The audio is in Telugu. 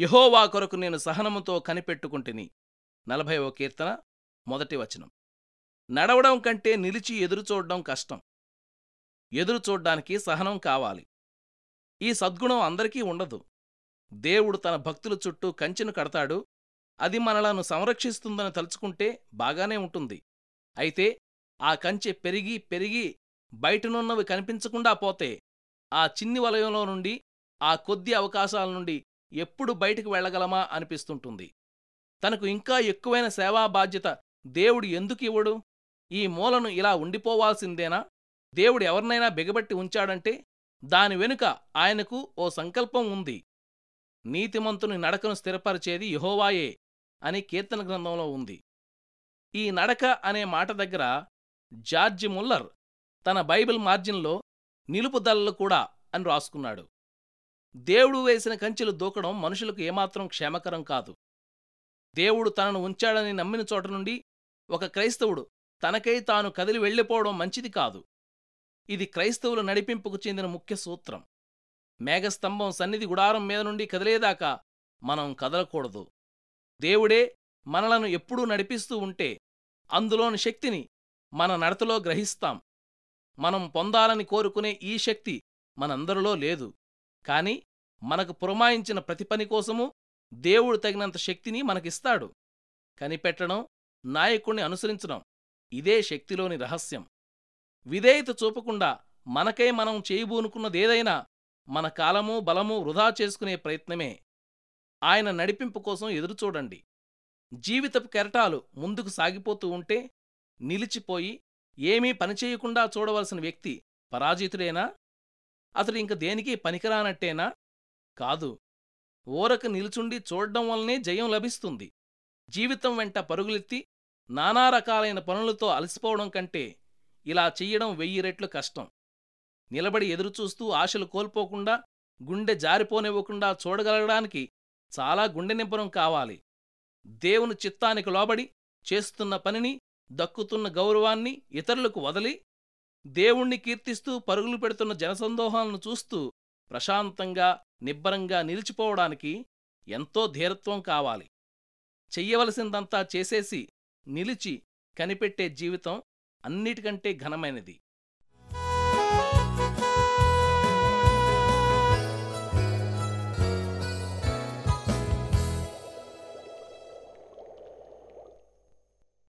యహోవా కొరకు నేను సహనముతో కనిపెట్టుకుంటుని. నలభైవ కీర్తన మొదటి వచనం. నడవడం కంటే నిలిచి ఎదురుచూడడం కష్టం. ఎదురుచూడ్డానికి సహనం కావాలి. ఈ సద్గుణం అందరికీ ఉండదు. దేవుడు తన భక్తుల చుట్టూ కంచెను కడతాడు. అది మనలను సంరక్షిస్తుందని తలుచుకుంటే బాగానే ఉంటుంది. అయితే ఆ కంచె పెరిగి పెరిగి బయటనున్నవి కనిపించకుండా పోతే ఆ చిన్ని వలయంలో నుండి ఆ కొద్ది అవకాశాల నుండి ఎప్పుడు బయటికి వెళ్ళగలమా అనిపిస్తుంటుంది. తనకు ఇంకా ఎక్కువైన సేవా బాధ్యత దేవుడు ఎందుకు ఇవ్వడు? ఈ మూలను ఇలా ఉండిపోవాల్సిందేనా? దేవుడు ఎవరినైనా బిగబట్టి ఉంచాడంటే దాని వెనుక ఆయనకు ఓ సంకల్పం ఉంది. నీతిమంతుని నడకను స్థిరపరిచేది యహోవాయే అని కీర్తన గ్రంథంలో ఉంది. ఈ నడక అనే మాట దగ్గర జార్జి ముల్లర్ తన బైబిల్ మార్జిన్లో నిలుపుదలలు కూడా అని రాసుకున్నాడు. దేవుడు వేసిన కంచెలు దూకడం మనుషులకు ఏమాత్రం క్షేమకరం కాదు. దేవుడు తనను ఉంచాడని నమ్మిన చోట నుండి ఒక క్రైస్తవుడు తనకై తాను కదిలి వెళ్ళిపోవడం మంచిది కాదు. ఇది క్రైస్తవుల నడిపింపుకు చెందిన ముఖ్య సూత్రం. మేఘస్తంభం సన్నిధి గుడారం మీద నుండి కదిలేదాకా మనం కదలకూడదు. దేవుడే మనలను ఎప్పుడూ నడిపిస్తూ ఉంటే అందులోని శక్తిని మన నడతలో గ్రహిస్తాం. మనం పొందాలని కోరుకునే ఈ శక్తి మనందరిలో లేదు. కాని మనకు పురమాయించిన ప్రతి పని కోసమూ దేవుడు తగినంత శక్తిని మనకిస్తాడు. కనిపెట్టడం నాయకుణ్ణి అనుసరించడం ఇదే శక్తిలోని రహస్యం. విధేయత చూపకుండా మనకై మనం చేయబూనుకున్నదేదైనా మన కాలమూ బలమూ వృధా చేసుకునే ప్రయత్నమే. ఆయన నడిపింపు కోసం ఎదురుచూడండి. జీవితపు కెరటాలు ముందుకు సాగిపోతూ ఉంటే నిలిచిపోయి ఏమీ పనిచేయకుండా చూడవలసిన వ్యక్తి పరాజితుడేనా? అతడు ఇంక దేనికి పనికిరానట్టేనా? కాదు. ఊరక నిలుచుండి చూడ్డం వల్లనే జయం లభిస్తుంది. జీవితం వెంట పరుగులెత్తి నానా రకాలైన పనులతో అలసిపోవడం కంటే ఇలా చెయ్యడం వెయ్యి రెట్లు కష్టం. నిలబడి ఎదురుచూస్తూ ఆశలు కోల్పోకుండా గుండె జారిపోనివ్వకుండా చూడగలగడానికి చాలా గుండె కావాలి. దేవుని చిత్తానికి లోబడి చేస్తున్న పనిని దక్కుతున్న గౌరవాన్ని ఇతరులకు వదలి దేవుణ్ణి కీర్తిస్తూ పరుగులు పెడుతున్న జనసందోహాలను చూస్తూ ప్రశాంతంగా నిబ్బరంగా నిలిచిపోవడానికి ఎంతో ధీరత్వం కావాలి. చెయ్యవలసిందంతా చేసేసి నిలిచి కనిపెట్టే జీవితం అన్నిటికంటే ఘనమైనది.